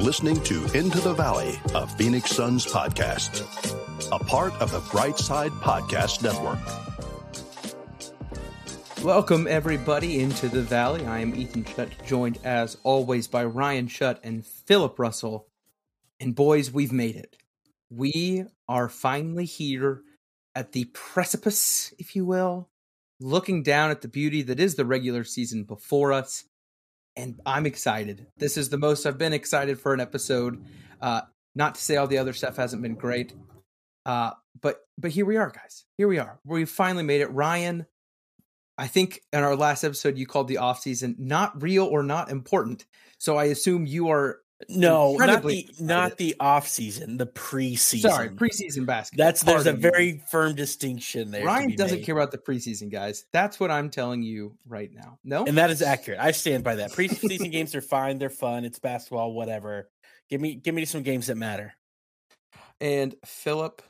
listening to Into the Valley, a Phoenix Suns podcast, a part of the Brightside Podcast Network. Welcome, everybody, into the Valley. I am Ethan Shutt, joined as always by Ryan Shutt and Philip Russell. And boys, we've made it. We are finally here at the precipice, if you will, looking down at the beauty that is the regular season before us. And I'm excited. This is the most I've been excited for an episode. Uh, not to say all the other stuff hasn't been great, uh, but but here we are, guys. Here we are. We finally made it. Ryan, I think in our last episode you called the off season not real or not important. So I assume you are no, not the not the off season, the preseason. Sorry, preseason basketball. That's there's a very firm distinction there. Ryan doesn't made. care about the preseason, guys. That's what I'm telling you right now. No, and that is accurate. I stand by that. Preseason games are fine. They're fun. It's basketball. Whatever. Give me give me some games that matter. And Philip,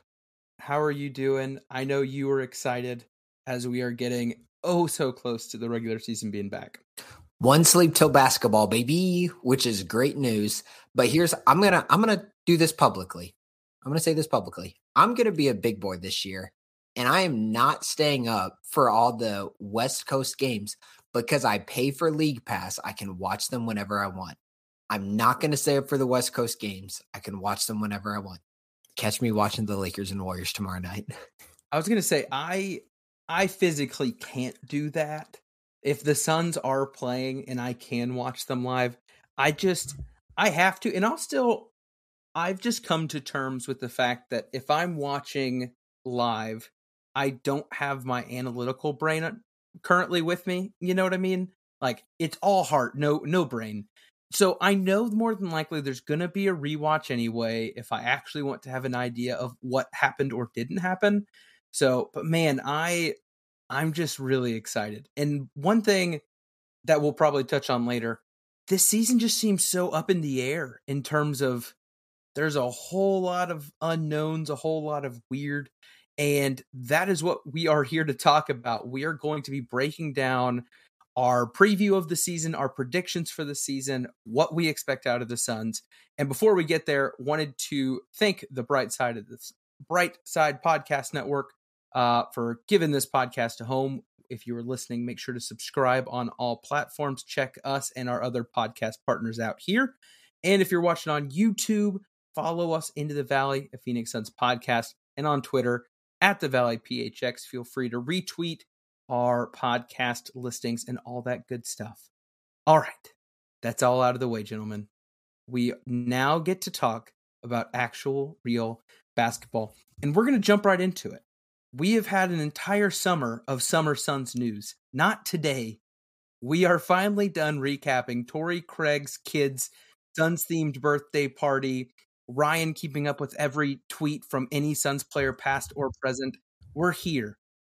how are you doing? I know you are excited as we are getting oh so close to the regular season being back. One sleep till basketball, baby, which is great news. But here's I'm gonna I'm gonna do this publicly. I'm gonna say this publicly. I'm gonna be a big boy this year, and I am not staying up for all the West Coast games because I pay for League Pass. I can watch them whenever I want. I'm not gonna stay up for the West Coast games. I can watch them whenever I want. Catch me watching the Lakers and Warriors tomorrow night. I was gonna say I I physically can't do that if the Suns are playing and I can watch them live, I just I have to and I'll still I've just come to terms with the fact that if I'm watching live, I don't have my analytical brain currently with me. You know what I mean? Like it's all heart, no no brain. So I know more than likely there's going to be a rewatch anyway if I actually want to have an idea of what happened or didn't happen. So, but man, I I'm just really excited. And one thing that we'll probably touch on later, this season just seems so up in the air in terms of there's a whole lot of unknowns, a whole lot of weird. And that is what we are here to talk about. We are going to be breaking down our preview of the season, our predictions for the season, what we expect out of the Suns. And before we get there, wanted to thank the Bright Side of this Bright Side Podcast Network uh, for giving this podcast a home. If you are listening, make sure to subscribe on all platforms. Check us and our other podcast partners out here. And if you're watching on YouTube, follow us into the Valley, a Phoenix Suns podcast, and on Twitter at the Valley PHX. Feel free to retweet our podcast listings and all that good stuff. All right, that's all out of the way, gentlemen. We now get to talk about actual, real basketball, and we're going to jump right into it we have had an entire summer of Summer Suns news. Not today. We are finally done recapping Torrey Craig's kids' Suns themed birthday party, Ryan keeping up with every tweet from any Suns player, past or present. We're here.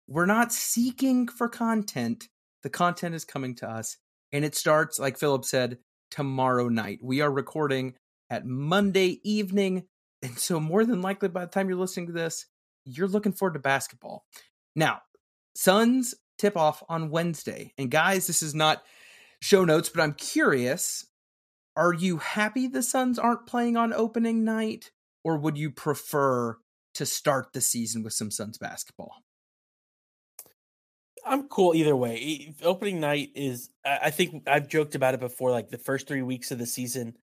We're not seeking for content. The content is coming to us. And it starts, like Philip said, tomorrow night. We are recording at Monday evening. And so, more than likely, by the time you're listening to this, you're looking forward to basketball. Now, Suns tip off on Wednesday. And guys, this is not show notes, but I'm curious are you happy the Suns aren't playing on opening night, or would you prefer to start the season with some Suns basketball? I'm cool either way. Opening night is, I think I've joked about it before, like the first three weeks of the season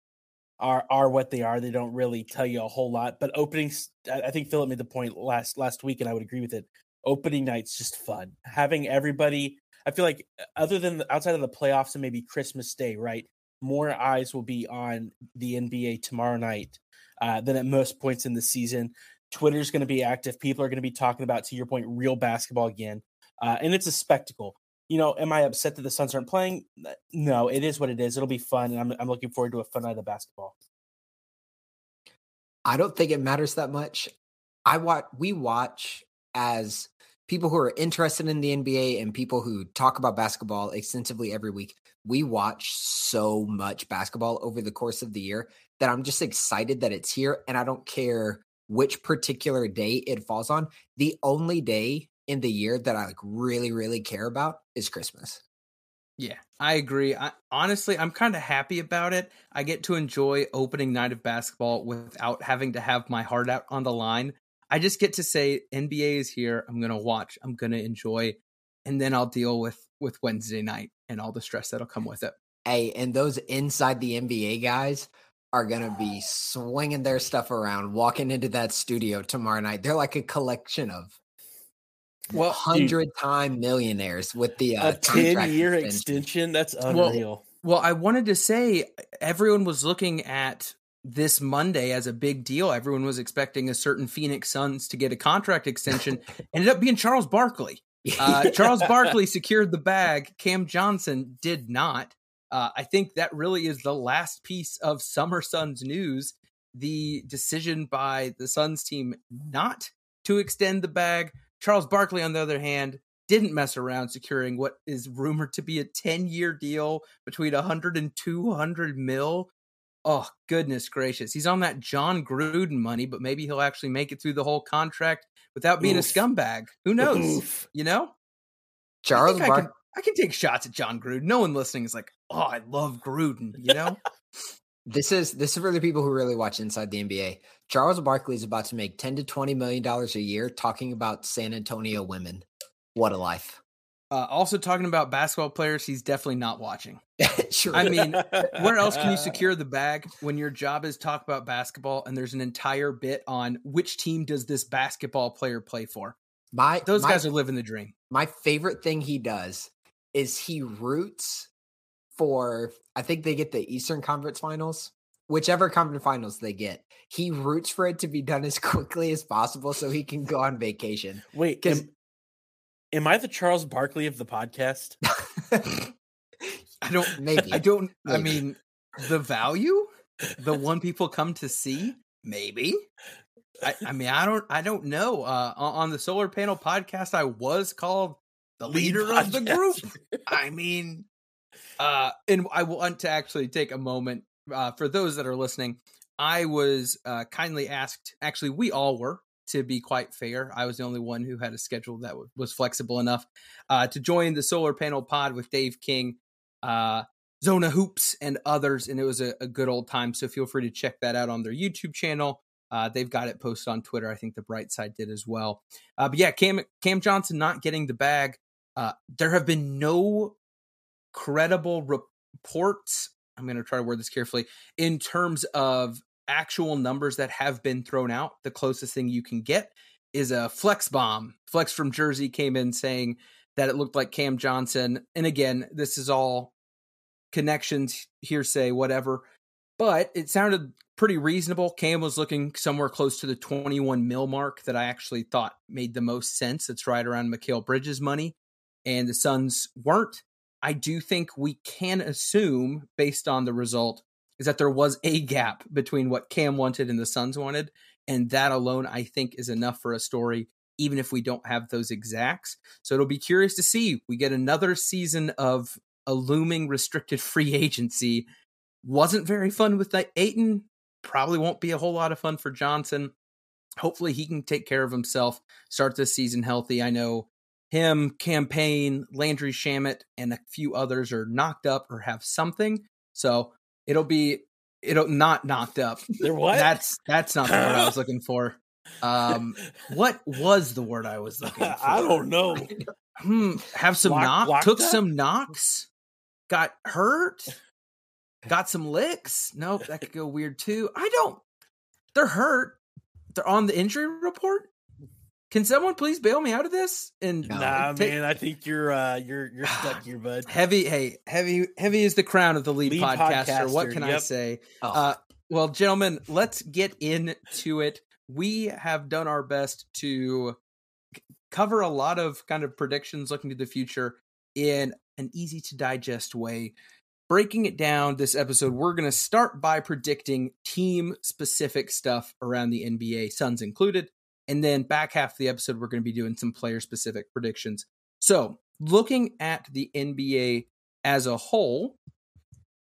are are what they are. They don't really tell you a whole lot. But openings, I think Philip made the point last last week, and I would agree with it. Opening night's just fun. Having everybody, I feel like uh, other than outside of the playoffs and maybe Christmas Day, right? More eyes will be on the NBA tomorrow night uh, than at most points in the season. Twitter's going to be active. People are going to be talking about, to your point, real basketball again, uh, and it's a spectacle you know, am I upset that the Suns aren't playing? No, it is what it is. It'll be fun, and I'm I'm looking forward to a fun night of basketball. I don't think it matters that much. I watch. We watch as people who are interested in the NBA and people who talk about basketball extensively every week. We watch so much basketball over the course of the year that I'm just excited that it's here, and I don't care which particular day it falls on. The only day in the year that I like really, really care about is Christmas. Yeah, I agree. I, honestly, I'm kind of happy about it. I get to enjoy opening night of basketball without having to have my heart out on the line. I just get to say NBA is here. I'm going to watch. I'm going to enjoy, and then I'll deal with with Wednesday night and all the stress that'll come with it. Hey, and those inside the NBA guys are going to be swinging their stuff around, walking into that studio tomorrow night. They're like a collection of well, hundred time millionaires with the uh, a ten year extension. extension. That's unreal. Well, well, I wanted to say everyone was looking at this Monday as a big deal. Everyone was expecting a certain Phoenix Suns to get a contract extension. Ended up being Charles Barkley. Uh, Charles Barkley secured the bag. Cam Johnson did not. Uh, I think that really is the last piece of Summer Suns news. The decision by the Suns team not to extend the bag Charles Barkley, on the other hand, didn't mess around securing what is rumored to be a 10 year deal between 100 and 200 mil. Oh, goodness gracious. He's on that Jon Gruden money, but maybe he'll actually make it through the whole contract without being Oof. a scumbag. Who knows? Oof. You know? Charles I, I, can, I can take shots at Jon Gruden. No one listening is like, oh, I love Gruden, you know? This is this is for the people who really watch inside the NBA. Charles Barkley is about to make 10 to 20 million dollars a year talking about San Antonio women. What a life. Uh, also talking about basketball players, he's definitely not watching. sure. I mean, where else can you secure the bag when your job is talk about basketball and there's an entire bit on which team does this basketball player play for? My those my, guys are living the dream. My favorite thing he does is he roots for I think they get the Eastern Conference Finals, whichever conference finals they get. He roots for it to be done as quickly as possible so he can go on vacation. Wait, because am, am, I the Charles Barkley of the podcast? I don't maybe. I don't maybe. I mean the value, the one people come to see, maybe. I, I mean, I don't, I don't know. Uh, on the solar panel podcast, I was called the leader of the group. I mean, uh, and I want to actually take a moment uh, for those that are listening. I was uh, kindly asked, actually, we all were, to be quite fair. I was the only one who had a schedule that w- was flexible enough uh, to join the solar panel pod with Dave King, uh, Zona Hoops, and others. And it was a, a, good old time. So feel free to check that out on their YouTube channel. Uh, they've got it posted on Twitter. I think the Bright Side did as well. Uh, but yeah, Cam Cam Johnson not getting the bag. Uh, there have been no credible reports. I'm going to try to word this carefully in terms of actual numbers that have been thrown out. The closest thing you can get is a flex bomb. Flex from Jersey came in saying that it looked like Cam Johnson. And again, this is all connections, hearsay, whatever. But it sounded pretty reasonable. Cam was looking somewhere close to the 21 mil mark that I actually thought made the most sense. It's right around Mikal Bridges' money. And the Suns weren't. I do think we can assume, based on the result, is that there was a gap between what Cam wanted and the Suns wanted. And that alone, I think, is enough for a story, even if we don't have those exacts. So it'll be curious to see. We get another season of a looming restricted free agency. Wasn't very fun with Ayton. Probably won't be a whole lot of fun for Johnson. Hopefully, he can take care of himself, start this season healthy. I know him, Cam Payne, Landry Shamet, and a few others are knocked up or have something. So it'll be it'll not knocked up. They're what? That's that's not the word I was looking for. Um, what was the word I was looking for? I don't know. Hmm, have some Lock, knock, took up? some knocks, got hurt, got some licks. Nope, that could go weird too. I don't. They're hurt. They're on the injury report. Can someone please bail me out of this? And nah, take... man, I think you're uh you're you're stuck here, bud. Heavy, hey, heavy, heavy is the crown of the lead, lead podcaster. podcaster. What can yep. I say? Oh. Uh, well, gentlemen, let's get into it. We have done our best to cover a lot of kind of predictions looking to the future in an easy to digest way. Breaking it down this episode, we're going to start by predicting team specific stuff around the NBA, Suns included. And then back half of the episode, we're going to be doing some player specific predictions. So, looking at the NBA as a whole,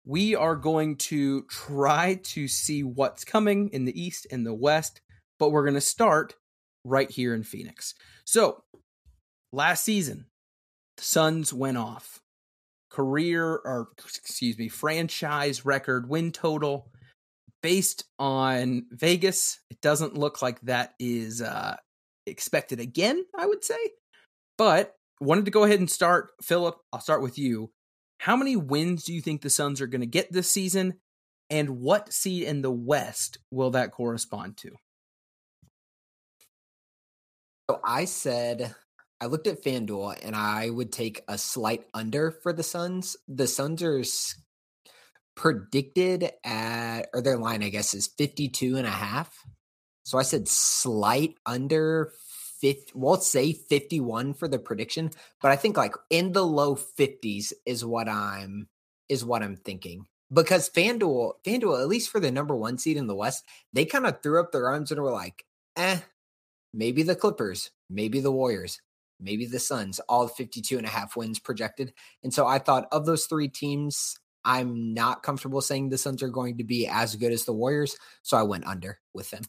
we are going to try to see what's coming in the East and the West, but we're going to start right here in Phoenix. So, last season, the Suns went off. career or excuse me, franchise record win total based on Vegas. It doesn't look like that is uh, expected again, I would say. But wanted to go ahead and start. Philip, I'll start with you. How many wins do you think the Suns are going to get this season? And what seed in the West will that correspond to? So I said I looked at FanDuel and I would take a slight under for the Suns. The Suns are predicted at or their line I guess is 52 and a half. So I said slight under 50 we'll say 51 for the prediction, but I think like in the low 50s is what I'm is what I'm thinking. Because FanDuel, FanDuel, at least for the number one seed in the West, they kind of threw up their arms and were like, eh, maybe the Clippers, maybe the Warriors, maybe the Suns, all 52 and a half wins projected. And so I thought of those three teams, I'm not comfortable saying the Suns are going to be as good as the Warriors. So I went under with them.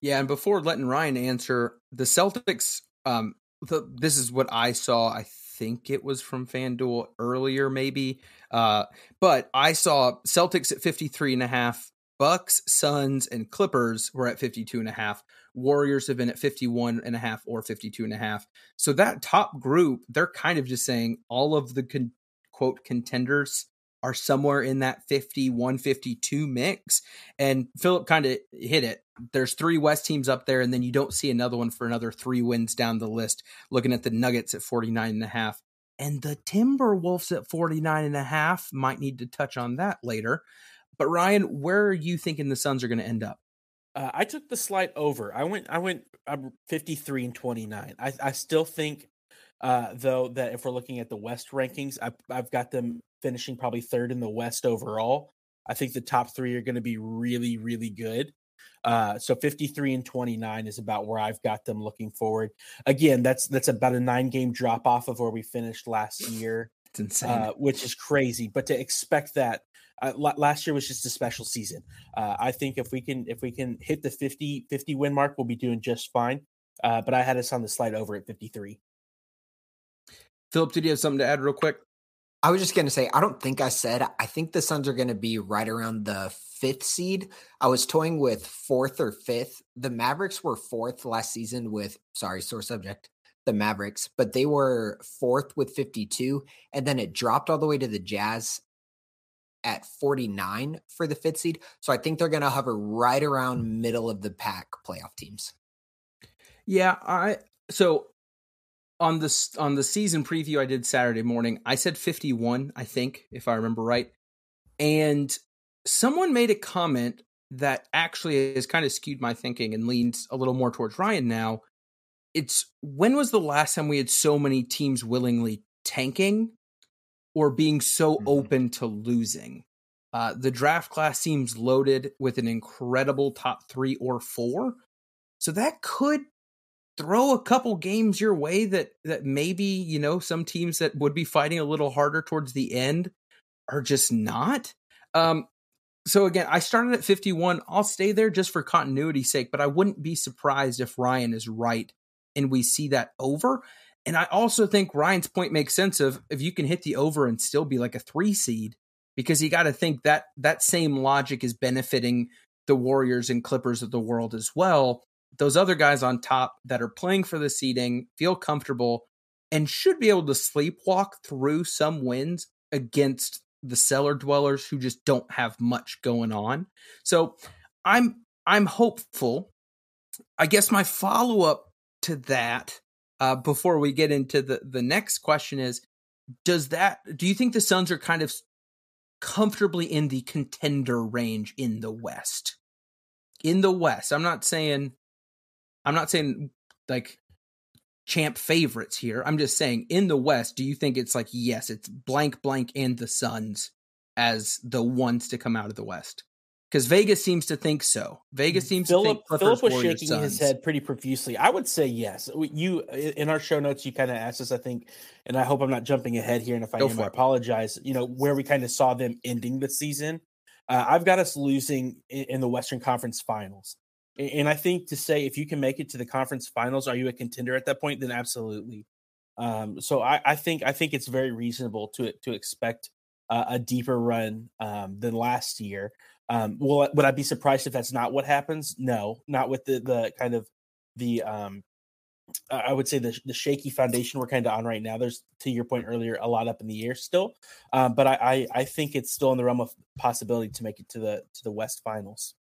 Yeah. And before letting Ryan answer, the Celtics, um, the, this is what I saw. I think it was from FanDuel earlier, maybe. Uh, but I saw Celtics at 53 and a half, Bucks, Suns, and Clippers were at 52 and a half. Warriors have been at 51 and a half or 52 and a half. So that top group, they're kind of just saying all of the con- quote contenders are somewhere in that 51 52 mix. And Philip kind of hit it. There's three West teams up there, and then you don't see another one for another three wins down the list. Looking at the Nuggets at 49 and a half. And the Timberwolves at 49 and a half might need to touch on that later. But Ryan, where are you thinking the Suns are going to end up? Uh, I took the slight over. I went. I went. I'm 53 and 29. I, I still think, uh, though, that if we're looking at the West rankings, I, I've got them finishing probably third in the West overall. I think the top three are going to be really, really good. Uh, so 53 and 29 is about where I've got them looking forward. Again, that's that's about a nine game drop off of where we finished last year. It's insane, uh, which is crazy. But to expect that uh, last year was just a special season. Uh, I think if we can if we can hit the 50 50 win mark, we'll be doing just fine. Uh, but I had us on the slide over at 53. Philip, did you have something to add real quick? I was just going to say, I don't think I said, I think the Suns are going to be right around the fifth seed. I was toying with fourth or fifth. The Mavericks were fourth last season with, sorry, sore subject, the Mavericks, but they were fourth with 52. And then it dropped all the way to the Jazz at 49 for the fifth seed. So I think they're going to hover right around middle of the pack playoff teams. Yeah, I so on this on the season preview I did Saturday morning, I said 51, I think, if I remember right. And someone made a comment that actually has kind of skewed my thinking and leans a little more towards Ryan now. It's when was the last time we had so many teams willingly tanking or being so mm-hmm. open to losing? Uh, the draft class seems loaded with an incredible top three or four. So that could throw a couple games your way that that maybe you know some teams that would be fighting a little harder towards the end are just not. Um so again i started at 51 i'll stay there just for continuity's sake but i wouldn't be surprised if ryan is right and we see that over. And i also think ryan's point makes sense of if you can hit the over and still be like a three seed because you got to think that that same logic is benefiting the warriors and clippers of the world as well those other guys on top that are playing for the seeding feel comfortable and should be able to sleepwalk through some wins against the cellar dwellers who just don't have much going on. So I'm I'm hopeful. I guess my follow up to that uh, before we get into the the next question is does that do you think the Suns are kind of comfortably in the contender range in the West? In the West. I'm not saying I'm not saying like champ favorites here. I'm just saying in the West, do you think it's like yes, it's blank blank and the Suns as the ones to come out of the West? Because Vegas seems to think so. Vegas seems Philip, to think Clippers, Philip was Warriors, shaking Suns. his head pretty profusely. I would say yes. You in our show notes, you kind of asked us, I think, and I hope I'm not jumping ahead here. And if I Go am, I apologize. You know where we kind of saw them ending the season. Uh, I've got us losing in, in the Western Conference Finals. And I think to say if you can make it to the conference finals, are you a contender at that point? Then absolutely. Um, so I, I think I think it's very reasonable to to expect uh, a deeper run um, than last year. Um, will would I be surprised if that's not what happens? No, not with the the kind of the um, I would say the the shaky foundation we're kind of on right now. There's to your point earlier, a lot up in the air still, um, but I, I I think it's still in the realm of possibility to make it to the to the West Finals.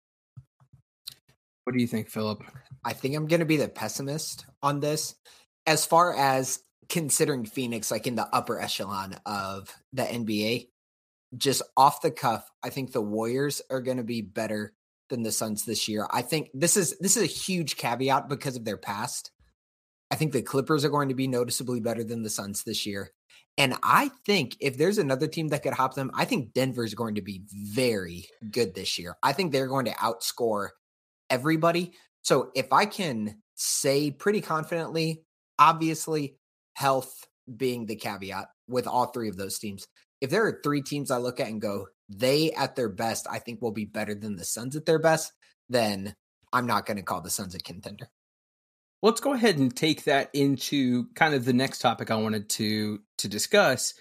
What do you think, Philip? I think I'm going to be the pessimist on this. As far as considering Phoenix like in the upper echelon of the NBA, just off the cuff, I think the Warriors are going to be better than the Suns this year. I think this is this is a huge caveat because of their past. I think the Clippers are going to be noticeably better than the Suns this year. And I think if there's another team that could hop them, I think Denver is going to be very good this year. I think they're going to outscore everybody. So if I can say pretty confidently, obviously, health being the caveat with all three of those teams, if there are three teams I look at and go, they at their best, I think will be better than the Suns at their best, then I'm not going to call the Suns a contender. Let's go ahead and take that into kind of the next topic I wanted to to discuss,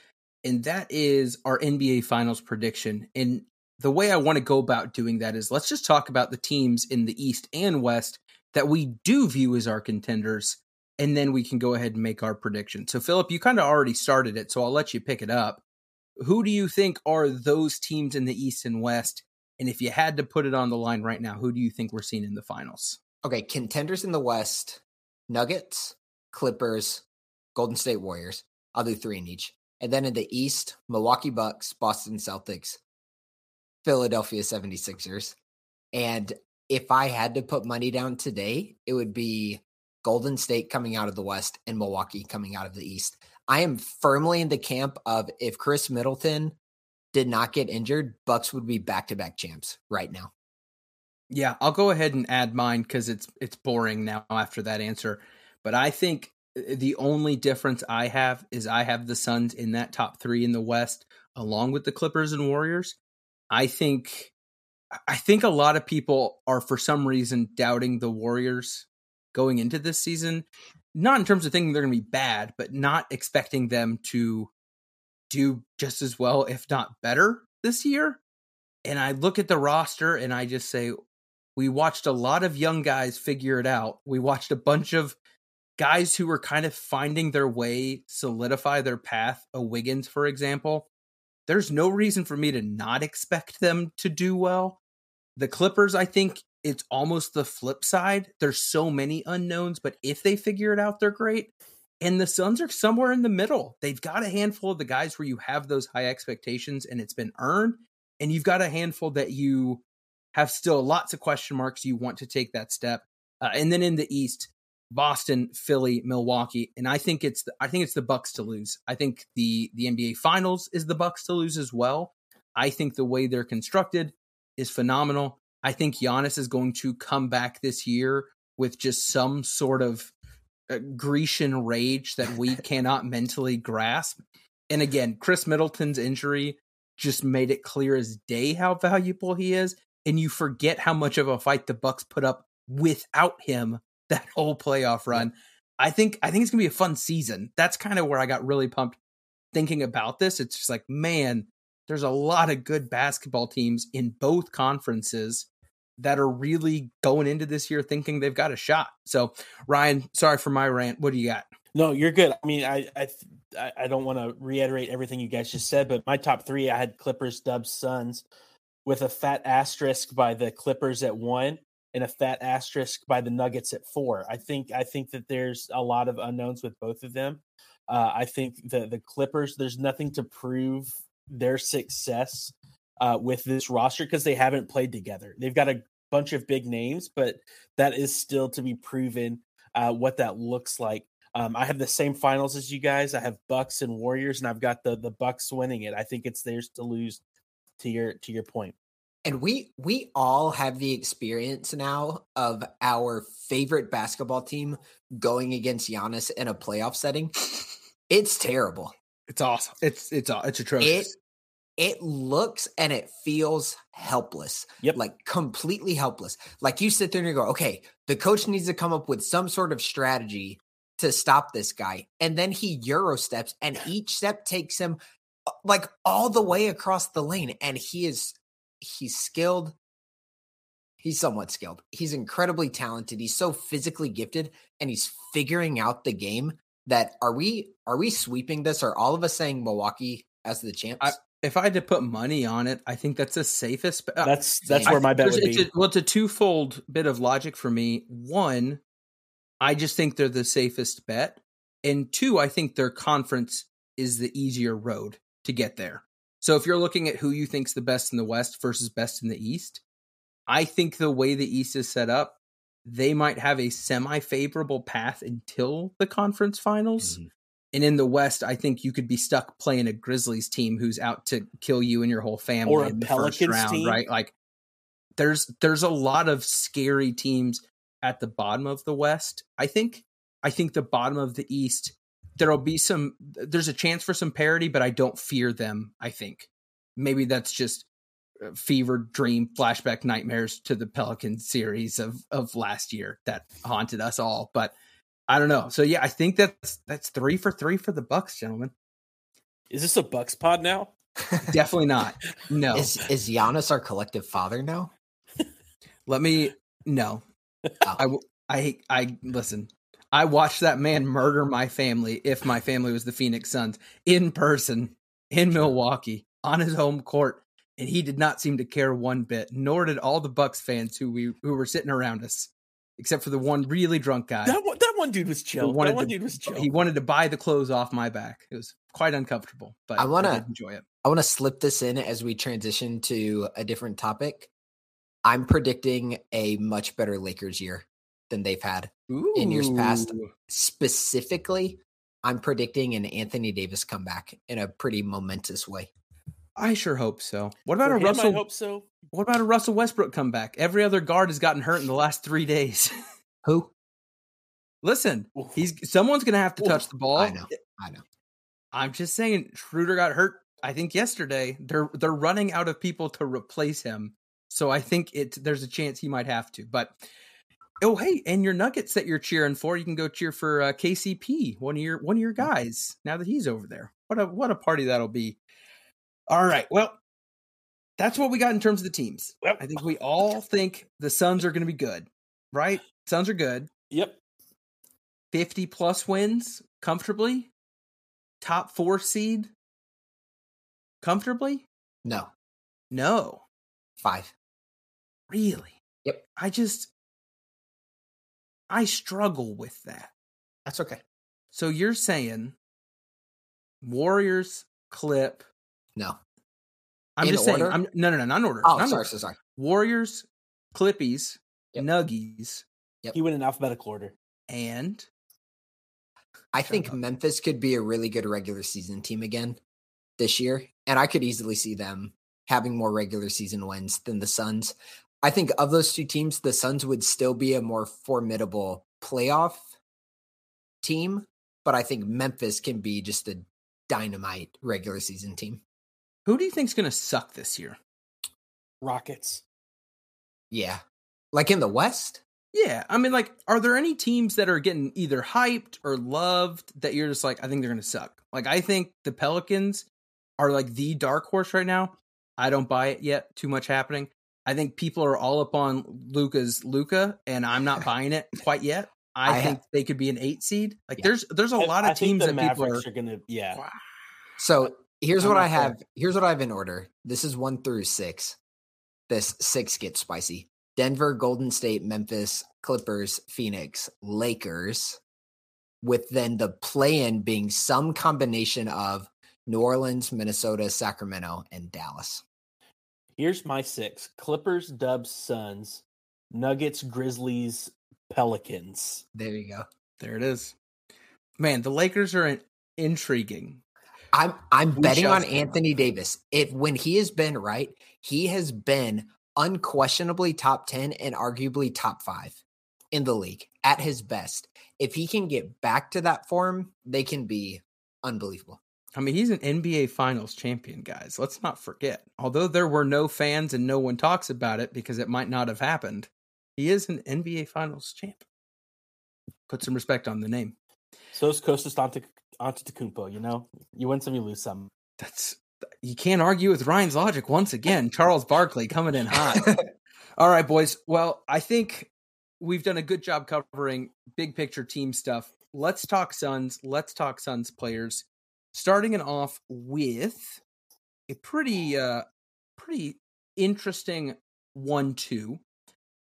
and that is our NBA Finals prediction. And the way I want to go about doing that is let's just talk about the teams in the East and West that we do view as our contenders, and then we can go ahead and make our prediction. So, Philip, you kind of already started it, so I'll let you pick it up. Who do you think are those teams in the East and West? And if you had to put it on the line right now, who do you think we're seeing in the finals? Okay, contenders in the West Nuggets, Clippers, Golden State Warriors. I'll do three in each. And then in the East, Milwaukee Bucks, Boston Celtics, Philadelphia 76ers. And if I had to put money down today, it would be Golden State coming out of the West and Milwaukee coming out of the East. I am firmly in the camp of if Khris Middleton did not get injured, Bucks would be back to back champs right now. Yeah, I'll go ahead and add mine because it's it's boring now after that answer. But I think uh, the only difference I have is I have the Suns in that top three in the West, along with the Clippers and Warriors. I think I think a lot of people are for some reason doubting the Warriors going into this season not in terms of thinking they're going to be bad, but not expecting them to do just as well, if not better, this year. And I look at the roster and I just say, we watched a lot of young guys figure it out. We watched a bunch of guys who were kind of finding their way, solidify their path. A Wiggins, for example. There's no reason for me to not expect them to do well. The Clippers, I think, it's almost the flip side. There's so many unknowns, but if they figure it out, they're great. And the Suns are somewhere in the middle. They've got a handful of the guys where you have those high expectations and it's been earned. And you've got a handful that you have still lots of question marks. You want to take that step. Uh, and then in the East, Boston, Philly, Milwaukee, and I think it's the, I think it's the Bucks to lose. I think the the NBA Finals is the Bucks to lose as well. I think the way they're constructed is phenomenal. I think Giannis is going to come back this year with just some sort of uh, Grecian rage that we cannot mentally grasp. And again, Khris Middleton's injury just made it clear as day how valuable he is. And you forget how much of a fight the Bucks put up without him that whole playoff run. I think I think it's gonna be a fun season. That's kind of where I got really pumped thinking about this. It's just like, man, there's a lot of good basketball teams in both conferences that are really going into this year thinking they've got a shot. So, Ryan, sorry for my rant. What do you got? No, you're good. I mean, I I I don't want to reiterate everything you guys just said, but my top three, I had Clippers, Dubs, Suns, with a fat asterisk by the Clippers at one and a fat asterisk by the Nuggets at four. I think I think that there's a lot of unknowns with both of them. Uh, I think the the Clippers, there's nothing to prove their success uh, with this roster because they haven't played together. They've got a bunch of big names, but that is still to be proven uh, what that looks like. Um, I have the same finals as you guys. I have Bucks and Warriors, and I've got the the Bucks winning it. I think it's theirs to lose. To your to your point. And we we all have the experience now of our favorite basketball team going against Giannis in a playoff setting. It's terrible. It's awesome. It's it's it's atrocious. It it looks and it feels helpless. Yep. Like completely helpless. Like you sit there and you go, okay, the coach needs to come up with some sort of strategy to stop this guy. And then he Euro steps, and each step takes him uh, like all the way across the lane. And he is, he's skilled. He's somewhat skilled. He's incredibly talented. He's so physically gifted, and he's figuring out the game. That are we are we sweeping this? Are all of us saying Milwaukee as the champs? I, if I had to put money on it, I think that's the safest. uh, That's that's I where my bet There's- would it's be. a, well, it's a twofold bit of logic for me. One, I just think they're the safest bet, and two, I think their conference is the easier road to get there. So if you're looking at who you think's the best in the West versus best in the East, I think the way the East is set up, they might have a semi-favorable path until the conference finals. Mhm. And in the West, I think you could be stuck playing a Grizzlies team who's out to kill you and your whole family Or a in the first Pelicans round, team. right? Like there's there's a lot of scary teams at the bottom of the West. I think I think the bottom of the East there'll be some there's a chance for some parity, but I don't fear them, I think. Maybe that's just uh, fever dream flashback nightmares to the Pelican series of of last year that haunted us all, but I don't know. So yeah, I think that's that's 3 for 3 for the Bucks, gentlemen. Is this a Bucks pod now? Definitely not. No. Is is Giannis our collective father now? Let me no. I. I. I listen. I watched that man murder my family if my family was the Phoenix Suns in person in Milwaukee on his home court and he did not seem to care one bit nor did all the Bucks fans who we who were sitting around us except for the one really drunk guy. That one, that one dude was chill. That one to- dude was chill. He wanted to buy the clothes off my back. It was quite uncomfortable, but I wanna- enjoy it. I want to slip this in as we transition to a different topic. I'm predicting a much better Lakers year than they've had. In years past. Specifically, I'm predicting an Anthony Davis comeback in a pretty momentous way. I sure hope so. What about For a him, Russell I hope so. What about a Russell Westbrook comeback? Every other guard has gotten hurt in the last three days. Who? Listen, Oof. he's someone's gonna have to Oof. touch the ball. I know. I know. I'm just saying, Schroeder got hurt. I think yesterday they're they're running out of people to replace him, so I think it there's a chance he might have to. But oh hey, and your Nuggets that you're cheering for, you can go cheer for uh, KCP, one of your one of your guys. Now that he's over there, what a what a party that'll be. All right, well, that's what we got in terms of the teams. Yep. I think we all think the Suns are going to be good, right? Suns are good. Yep. 50 plus wins comfortably. Top four seed comfortably? No. No, Five. really. Yep. I just, I struggle with that. That's okay. So you're saying Warriors clip. No. I'm In just saying. I'm no, no, no, not in order. Oh, not sorry, order. sorry. Warriors, Clippies, Yep. Nuggies, He went in alphabetical order. and I think up. Memphis could be a really good regular season team again this year. And I could easily see them having more regular season wins than the Suns. I think of those two teams, the Suns would still be a more formidable playoff team. But I think Memphis can be just a dynamite regular season team. who do you think's going to suck this year? Rockets. Yeah. Like in the West? Yeah, I mean, like, are there any teams that are getting either hyped or loved that you're just like, I think they're going to suck? Like, I think the Pelicans are like the dark horse right now. I don't buy it yet. Too much happening. I think people are all up on Luka's Luka, and I'm not buying it quite yet. I, I ha- think they could be an eight seed. Like, Yeah. there's there's a I- lot I of think teams the that people are. Are gonna. Yeah. So here's I'm what not I there. have. Here's what I have in order. This is one through six. This six gets spicy. Denver, Golden State, Memphis, Clippers, Phoenix, Lakers, with then the play in being some combination of New Orleans, Minnesota, Sacramento, and Dallas. Here's my six: Clippers, Dubs, Suns, Nuggets, Grizzlies, Pelicans. There you go. There it is. Man, the Lakers are in- intriguing. I'm I'm We betting on see. Anthony Davis. If when he has been right, he has been unquestionably top 10 and arguably top 5 in the league at his best. If he can get back to that form, they can be unbelievable. I mean, he's an NBA Finals champion, guys. Let's not forget. Although there were no fans and no one talks about it because it might not have happened, he is an NBA Finals champ. Put some respect on the name. So is Kostas Antetokounmpo. You know, you win some, you lose some. That's you can't argue with Ryan's logic once again. Charles Barkley coming in hot. All right, boys. Well, I think we've done a good job covering big picture team stuff. Let's talk Suns. Let's talk Suns players. Starting it off with a pretty uh pretty interesting one two.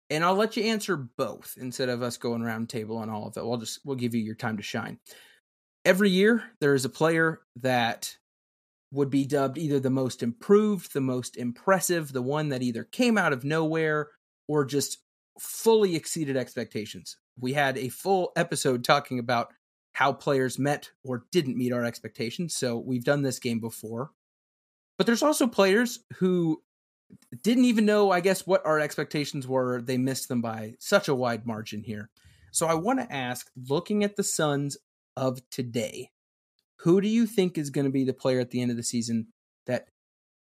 And I'll let you answer both instead of us going around table on all of it. We'll just we'll give you your time to shine. Every year there is a player that would be dubbed either the most improved, the most impressive, the one that either came out of nowhere or just fully exceeded expectations. We had a full episode talking about how players met or didn't meet our expectations. So we've done this game before. But there's also players who didn't even know, I guess, what our expectations were. They missed them by such a wide margin here. So I want to ask, looking at the Suns of today, who do you think is going to be the player at the end of the season that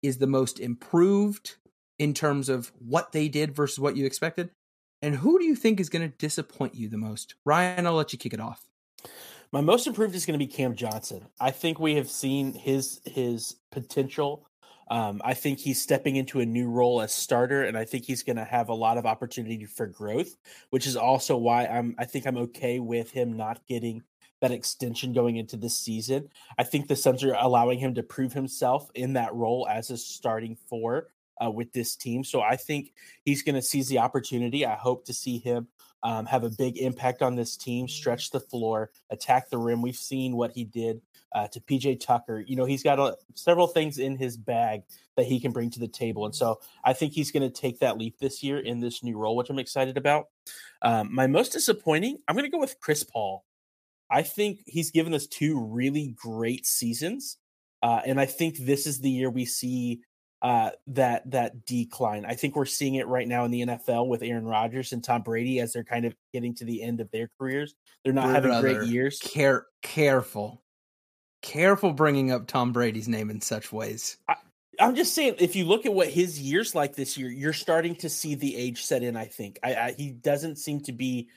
is the most improved in terms of what they did versus what you expected? And who do you think is going to disappoint you the most? Ryan, I'll let you kick it off. My most improved is going to be Cam Johnson. I think we have seen his his potential. Um, I think he's stepping into a new role as starter, and I think he's going to have a lot of opportunity for growth, which is also why I'm. I think I'm okay with him not getting that extension going into this season. I think the Suns are allowing him to prove himself in that role as a starting four uh, with this team. So I think he's going to seize the opportunity. I hope to see him um, have a big impact on this team, stretch the floor, attack the rim. We've seen what he did uh, to PJ Tucker. You know, he's got a, several things in his bag that he can bring to the table. And so I think he's going to take that leap this year in this new role, which I'm excited about. Um, my most disappointing, I'm going to go with Chris Paul. I think he's given us two really great seasons. Uh, and I think this is the year we see uh, that that decline. I think we're seeing it right now in the NFL with Aaron Rodgers and Tom Brady as they're kind of getting to the end of their careers. They're not Brother, having great years. Care, careful, careful bringing up Tom Brady's name in such ways. I, I'm just saying, if you look at what his years like this year, you're starting to see the age set in. I think I, I, he doesn't seem to be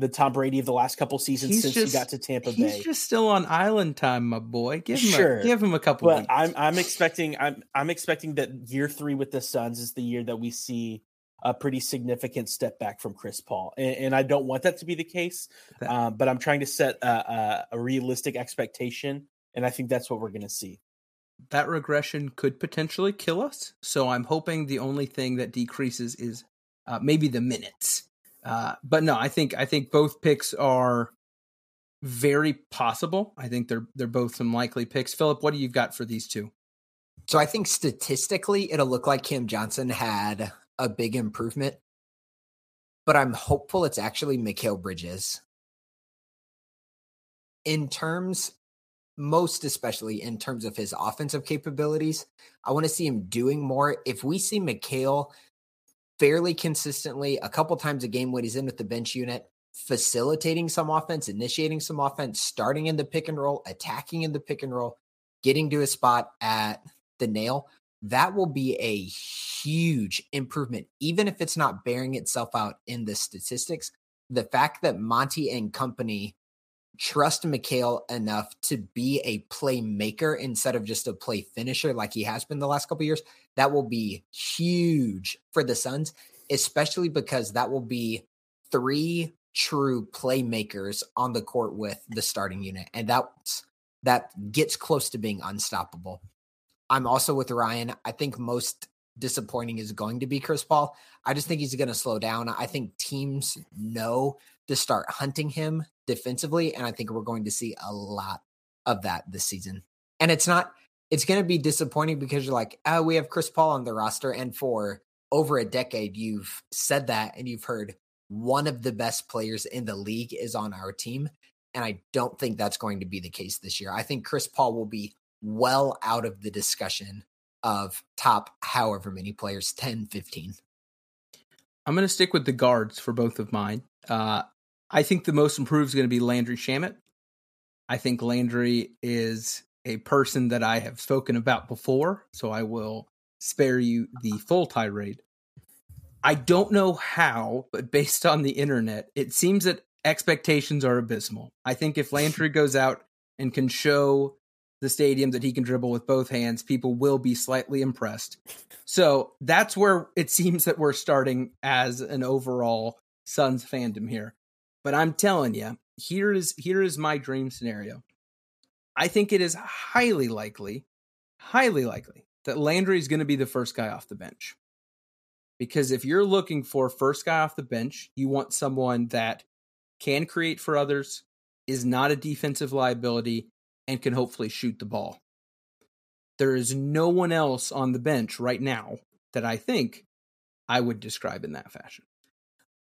the Tom Brady of the last couple seasons he's since just, he got to Tampa he's Bay. He's just still on island time, my boy. Give him sure. a, give him a couple. But weeks. I'm I'm expecting I'm I'm expecting that year three with the Suns is the year that we see a pretty significant step back from Chris Paul, and, and I don't want that to be the case. Um, but I'm trying to set a, a, a realistic expectation, and I think that's what we're going to see. That regression could potentially kill us. So I'm hoping the only thing that decreases is uh, maybe the minutes uh, but no, I think I think both picks are very possible. I think they're they're both some likely picks. Philip, what do you got for these two? So I think statistically it'll look like Cam Johnson had a big improvement, but I'm hopeful it's actually Mikal Bridges. In terms, most especially in terms of his offensive capabilities, I want to see him doing more. If we see Mikal fairly consistently a couple times a game when he's in with the bench unit, facilitating some offense, initiating some offense, starting in the pick and roll, attacking in the pick and roll, getting to a spot at the nail. That will be a huge improvement, even if it's not bearing itself out in the statistics. The fact that Monty and company trust Mikal enough to be a playmaker instead of just a play finisher like he has been the last couple years, that will be huge for the Suns, especially because that will be three true playmakers on the court with the starting unit. And that's that gets close to being unstoppable. I'm also with Ryan. I think most disappointing is going to be Chris Paul. I just think he's going to slow down. I think teams know to start hunting him defensively. And I think we're going to see a lot of that this season. And it's not, it's going to be disappointing because you're like, oh, we have Chris Paul on the roster. And for over a decade, you've said that and you've heard one of the best players in the league is on our team. And I don't think that's going to be the case this year. I think Chris Paul will be well out of the discussion of top however many players 10, 15. I'm going to stick with the guards for both of mine. Uh, I think the most improved is going to be Landry Shamet. I think Landry is a person that I have spoken about before, so I will spare you the full tirade. I don't know how, but based on the internet, it seems that expectations are abysmal. I think if Landry goes out and can show the stadium that he can dribble with both hands, people will be slightly impressed. So that's where it seems that we're starting as an overall Suns fandom here. But I'm telling you, here is here is my dream scenario. I think it is highly likely, highly likely that Landry is going to be the first guy off the bench. Because if you're looking for first guy off the bench, you want someone that can create for others, is not a defensive liability, and can hopefully shoot the ball. There is no one else on the bench right now that I think I would describe in that fashion.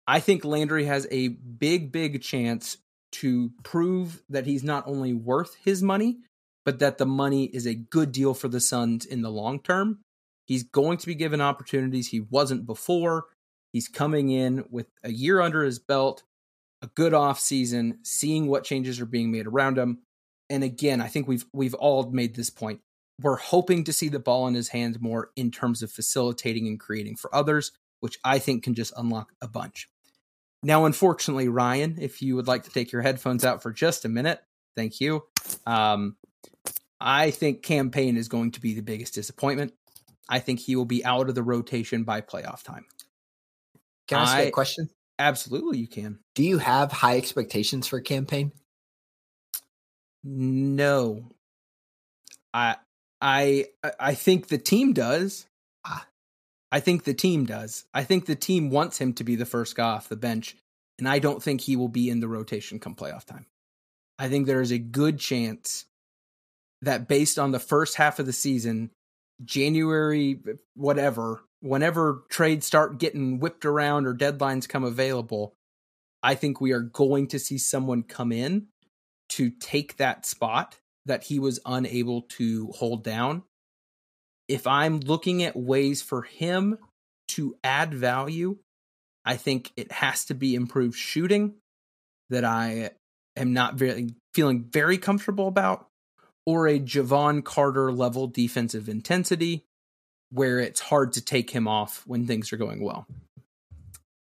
I think Landry has a big, big chance to prove that he's not only worth his money, but that the money is a good deal for the Suns in the long term. He's going to be given opportunities he wasn't before. He's coming in with a year under his belt, a good off season, seeing what changes are being made around him. And again, I think we've we've all made this point. We're hoping to see the ball in his hands more in terms of facilitating and creating for others, which I think can just unlock a bunch. Now, unfortunately, Ryan, if you would like to take your headphones out for just a minute, thank you. Um, I think Cam Payne is going to be the biggest disappointment. I think he will be out of the rotation by playoff time. Can I ask I, a question? Absolutely, you can. Do you have high expectations for Cam Payne? No. I I I think the team does. I think the team does. I think the team wants him to be the first guy off the bench, and I don't think he will be in the rotation come playoff time. I think there is a good chance that based on the first half of the season, January, whatever, whenever trades start getting whipped around or deadlines come available, I think we are going to see someone come in to take that spot that he was unable to hold down. If I'm looking at ways for him to add value, I think it has to be improved shooting that I am not very feeling very comfortable about or a Jevon Carter level defensive intensity where it's hard to take him off when things are going well.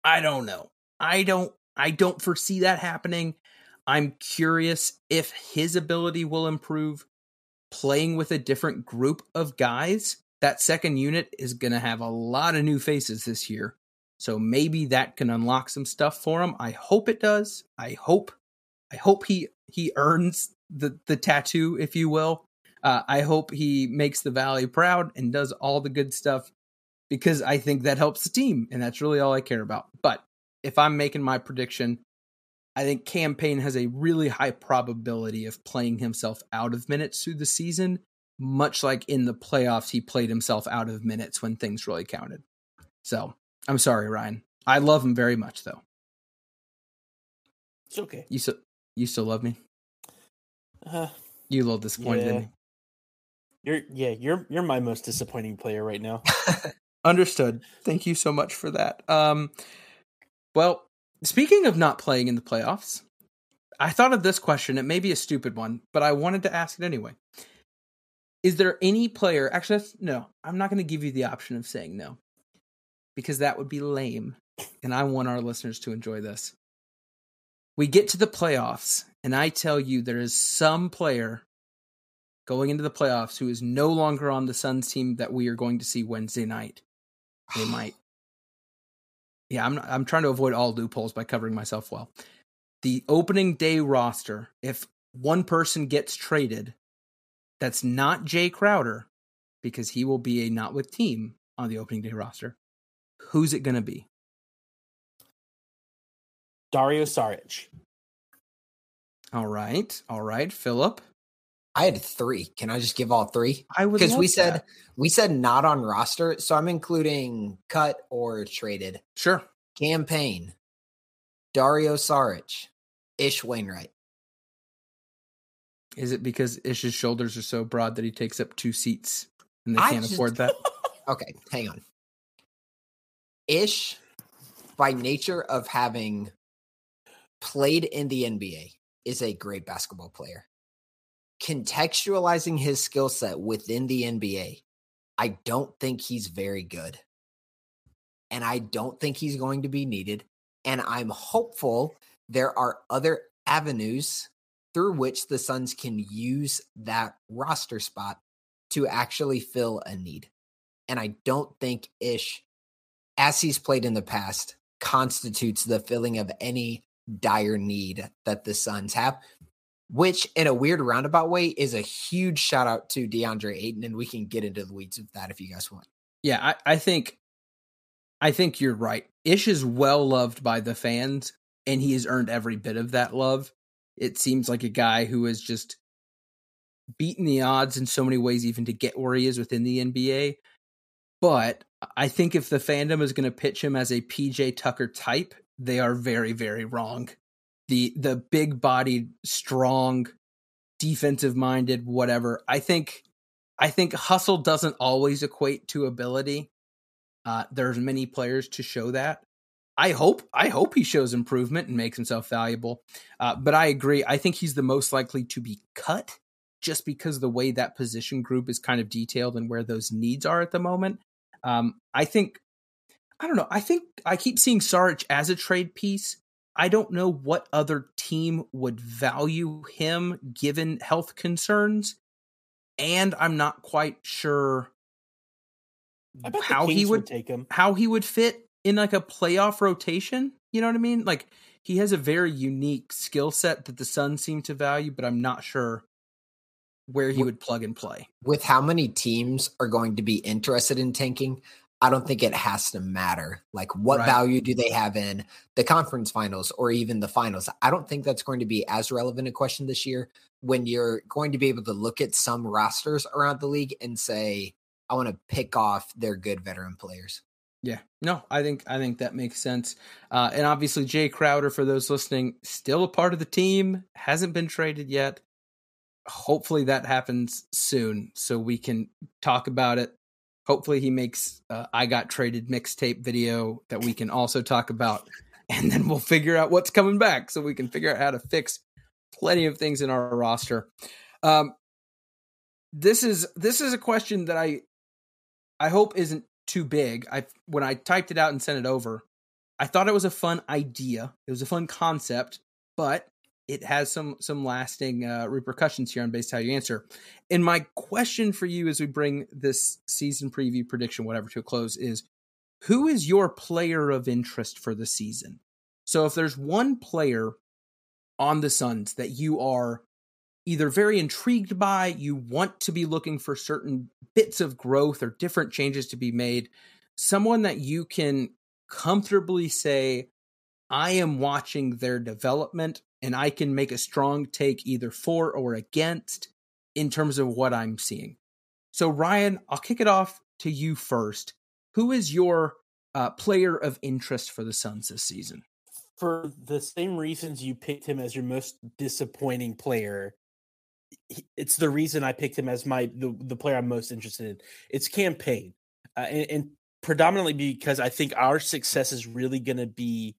I don't know. I don't I don't foresee that happening. I'm curious if his ability will improve playing with a different group of guys. That second unit is going to have a lot of new faces this year. So maybe that can unlock some stuff for him. I hope it does. I hope I hope he he earns the the tattoo, if you will. Uh, I hope he makes the Valley proud and does all the good stuff because I think that helps the team, and that's really all I care about. But if I'm making my prediction, I think Cam Payne has a really high probability of playing himself out of minutes through the season, much like in the playoffs, he played himself out of minutes when things really counted. So I'm sorry, Ryan. I love him very much, though. It's okay. You still you still love me? Uh, you a little disappointed yeah. in me. You're yeah, you're you're my most disappointing player right now. Understood. Thank you so much for that. Um well, speaking of not playing in the playoffs, I thought of this question. It may be a stupid one, but I wanted to ask it anyway. Is there any player actually no, I'm not going to give you the option of saying no. Because that would be lame and I want our listeners to enjoy this. We get to the playoffs and I tell you there is some player going into the playoffs who is no longer on the Suns team that we are going to see Wednesday night. They might. Yeah, I'm I'm trying to avoid all loopholes by covering myself well. The opening day roster, if one person gets traded, that's not Jae Crowder, because he will be a not with team on the opening day roster. Who's it going to be? Dario Saric. All right. All right. Philip. I had three. Can I just give all three? I would because we that. said we said not on roster, so I'm including cut or traded. Sure. Cam Payne, Dario Saric, Ish Wainwright. Is it because Ish's shoulders are so broad that he takes up two seats and they can't just, afford that? okay, hang on. Ish, by nature of having played in the NBA, is a great basketball player. Contextualizing his skill set within the NBA, I don't think he's very good. And I don't think he's going to be needed. And I'm hopeful there are other avenues through which the Suns can use that roster spot to actually fill a need. And I don't think Ish, as he's played in the past, constitutes the filling of any dire need that the Suns have, which in a weird roundabout way is a huge shout out to DeAndre Ayton. And we can get into the weeds of that if you guys want. Yeah, I, I think I think you're right. Ish is well loved by the fans, and he has earned every bit of that love. It seems like a guy who has just beaten the odds in so many ways, even to get where he is within the NBA. But I think if the fandom is going to pitch him as a PJ Tucker type, they are very, very wrong. The the big bodied, strong, defensive minded, whatever. I think I think hustle doesn't always equate to ability. Uh, there's many players to show that. I hope I hope he shows improvement and makes himself valuable. Uh, but I agree. I think he's the most likely to be cut just because the way that position group is kind of detailed and where those needs are at the moment. Um, I think I don't know. I think I keep seeing Saric as a trade piece. I don't know what other team would value him given health concerns, and I'm not quite sure how he would, would take him. How he would fit in like a playoff rotation. You know what I mean? Like he has a very unique skill set that the Suns seem to value, but I'm not sure where he would plug and play. With how many teams are going to be interested in tanking, I don't think it has to matter. Like, what right. value do they have in the conference finals or even the finals? I don't think that's going to be as relevant a question this year when you're going to be able to look at some rosters around the league and say, I want to pick off their good veteran players. Yeah, no, I think I think that makes sense. Uh, and obviously, Jae Crowder, for those listening, still a part of the team, hasn't been traded yet. Hopefully, that happens soon, so we can talk about it. Hopefully, he makes uh, "I Got Traded" mixtape video that we can also talk about, and then we'll figure out what's coming back, so we can figure out how to fix plenty of things in our roster. Um, this is this is a question that I I hope isn't too big. I when I typed it out and sent it over, I thought it was a fun idea. It was a fun concept, but it has some some lasting uh, repercussions here on based how you answer. And my question for you as we bring this season preview prediction whatever to a close is who is your player of interest for the season? So if there's one player on the Suns that you are either very intrigued by, you want to be looking for certain bits of growth or different changes to be made, someone that you can comfortably say, I am watching their development and I can make a strong take either for or against in terms of what I'm seeing. So, Ryan, I'll kick it off to you first. Who is your uh, player of interest for the Suns this season? For the same reasons you picked him as your most disappointing player, it's the reason I picked him as my the, the player I'm most interested in. It's Cam Payne, uh, and, and predominantly because I think our success is really going to be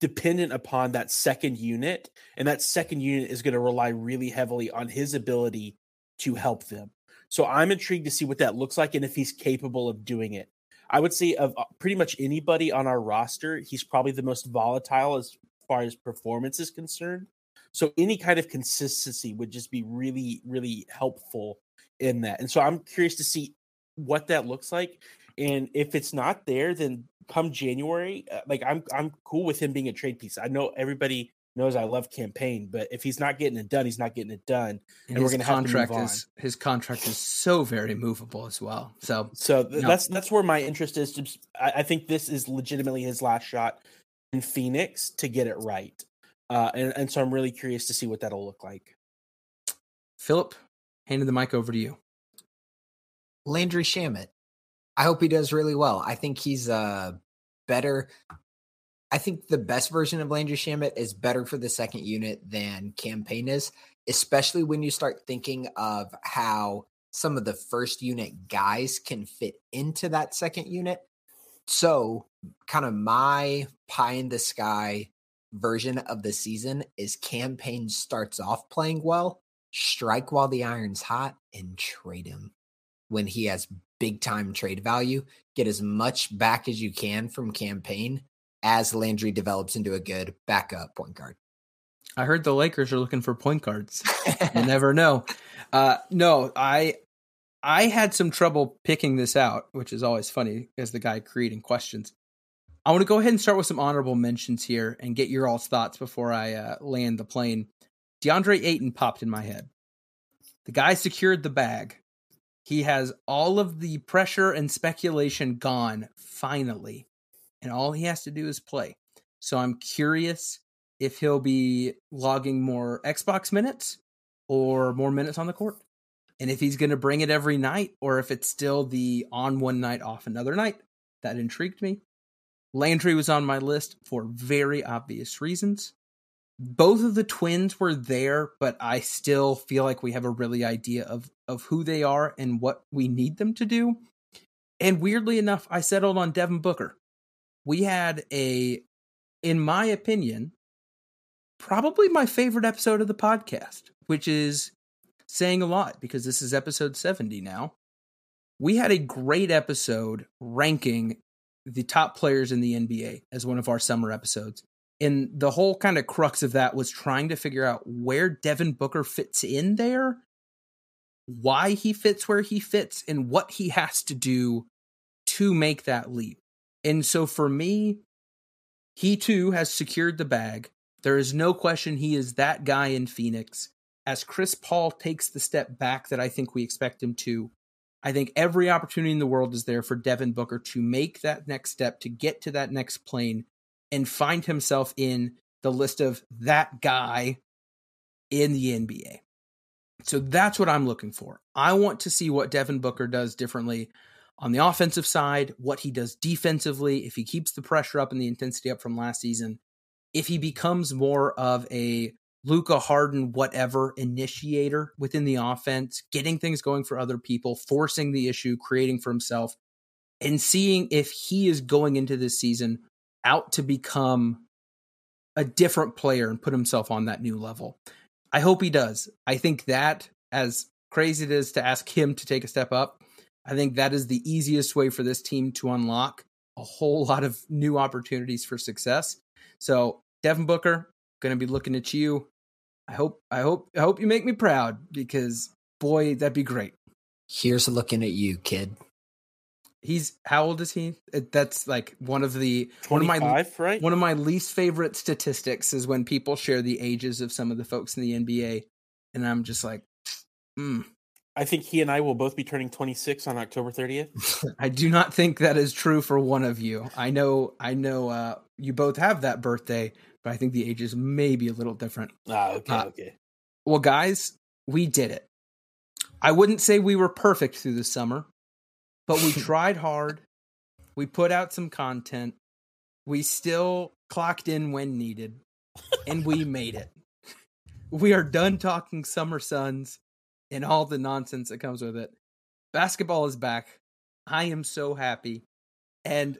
dependent upon that second unit, and that second unit is going to rely really heavily on his ability to help them. So I'm intrigued to see what that looks like and if he's capable of doing it. I would say of uh, pretty much anybody on our roster, he's probably the most volatile as far as performance is concerned. So any kind of consistency would just be really, really helpful in that. And so I'm curious to see what that looks like. And if it's not there, then come January, uh, like I'm I'm cool with him being a trade piece. I know everybody knows I love Cam Payne, but if he's not getting it done, he's not getting it done, and, and we're going to have to move on. Is, his contract is so very movable as well. So, so th- no. that's that's where my interest is. To, I, I think this is legitimately his last shot in Phoenix to get it right. Uh, and, and so I'm really curious to see what that'll look like. Philip, handing the mic over to you. Landry Shamet. I hope he does really well. I think he's uh better. I think the best version of Landry Shamet is better for the second unit than Cam Payne is, especially when you start thinking of how some of the first unit guys can fit into that second unit. So, kind of my pie in the sky version of the season is Cam Payne starts off playing well, strike while the iron's hot, and trade him when he has big time trade value. Get as much back as you can from Cam Payne as Landry develops into a good backup point guard. I heard the Lakers are looking for point guards. you never know. Uh, no, I I had some trouble picking this out, which is always funny as the guy creating questions. I want to go ahead and start with some honorable mentions here and get your all's thoughts before I uh, land the plane. DeAndre Ayton popped in my head. The guy secured the bag. He has all of the pressure and speculation gone finally, and all he has to do is play. So I'm curious if he'll be logging more Xbox minutes or more minutes on the court. And if he's going to bring it every night or if it's still the on one night, off another night. That intrigued me. Landry was on my list for very obvious reasons. Both of the twins were there, but I still feel like we have a really idea of of who they are and what we need them to do. And weirdly enough, I settled on Devin Booker. We had a in my opinion, probably my favorite episode of the podcast, which is saying a lot because this is episode 70 now. We had a great episode ranking the top players in the NBA as one of our summer episodes. And the whole kind of crux of that was trying to figure out where Devin Booker fits in there, why he fits where he fits, and what he has to do to make that leap. And so for me, he too has secured the bag. There is no question he is that guy in Phoenix. As Chris Paul takes the step back that I think we expect him to, I think every opportunity in the world is there for Devin Booker to make that next step, to get to that next plane, and find himself in the list of that guy in the NBA. So that's what I'm looking for. I want to see what Devin Booker does differently on the offensive side, what he does defensively, if he keeps the pressure up and the intensity up from last season, if he becomes more of a Luka Harden, whatever initiator within the offense, getting things going for other people, forcing the issue, creating for himself, and seeing if he is going into this season out to become a different player and put himself on that new level. I hope he does. I think that, as crazy as it is to ask him to take a step up, I think that is the easiest way for this team to unlock a whole lot of new opportunities for success. So Devin Booker, going to be looking at you. I hope, I hope, I hope you make me proud because boy, that'd be great. Here's looking at you, kid. He's how old is he? That's like one of the one of my right? one of my least favorite statistics is when people share the ages of some of the folks in the NBA, and I'm just like, hmm. I think he and I will both be turning 26 on October 30th. I do not think that is true for one of you. I know, I know, uh, you both have that birthday, but I think the ages may be a little different. Ah, okay, uh, okay. Well, guys, we did it. I wouldn't say we were perfect through the summer, but we tried hard. We put out some content. We still clocked in when needed, and we made it. We are done talking Summer Suns and all the nonsense that comes with it. Basketball is back. I am so happy. And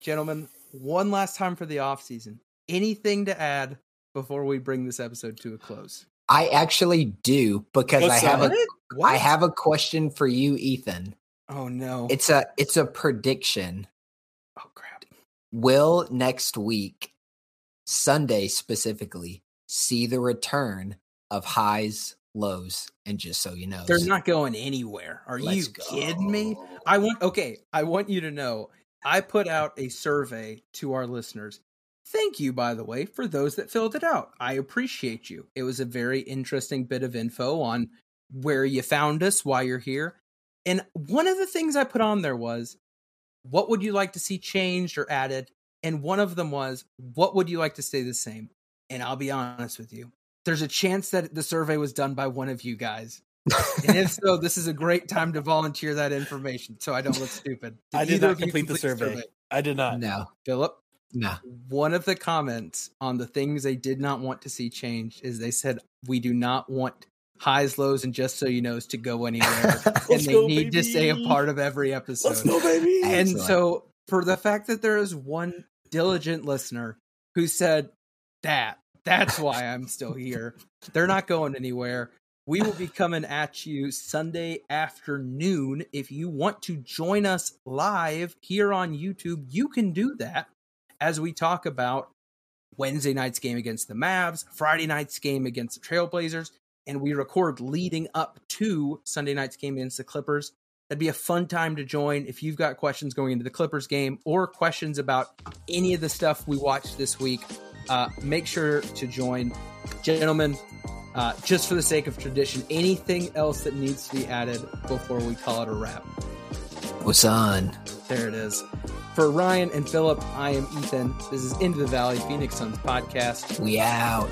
gentlemen, one last time for the off season. Anything to add before we bring this episode to a close? I actually do because What's I have a I have a question for you, Ethan. Oh no. It's a it's a prediction. Oh crap. Will next week, Sunday specifically, see the return of highs, lows, and just so you know, they're not going anywhere. Are you go. kidding me? I want okay. I want you to know. I put out a survey to our listeners. Thank you, by the way, for those that filled it out. I appreciate you. It was a very interesting bit of info on where you found us, why you're here. And one of the things I put on there was, what would you like to see changed or added? And one of them was, what would you like to stay the same? And I'll be honest with you, there's a chance that the survey was done by one of you guys. and if so, this is a great time to volunteer that information so I don't look stupid. Did I did not complete, complete the survey. survey. I did not. No. Philip? No. One of the comments on the things they did not want to see changed is they said, We do not want highs, lows, and just so you know is to go anywhere. and they go, need baby. to stay a part of every episode. Let's go, baby. And Excellent. so for the fact that there is one diligent listener who said that that's why I'm still here. They're not going anywhere. We will be coming at you Sunday afternoon. If you want to join us live here on YouTube, you can do that. as we talk about Wednesday night's game against the Mavs, Friday night's game against the Trailblazers, and we record leading up to Sunday night's game against the Clippers. That'd be a fun time to join if you've got questions going into the Clippers game or questions about any of the stuff we watched this week. Uh, make sure to join. Gentlemen, uh, just for the sake of tradition, anything else that needs to be added before we call it a wrap? What's on? There it is. For Ryan and Philip, I am Ethan. This is Into the Valley Phoenix Suns podcast. We out.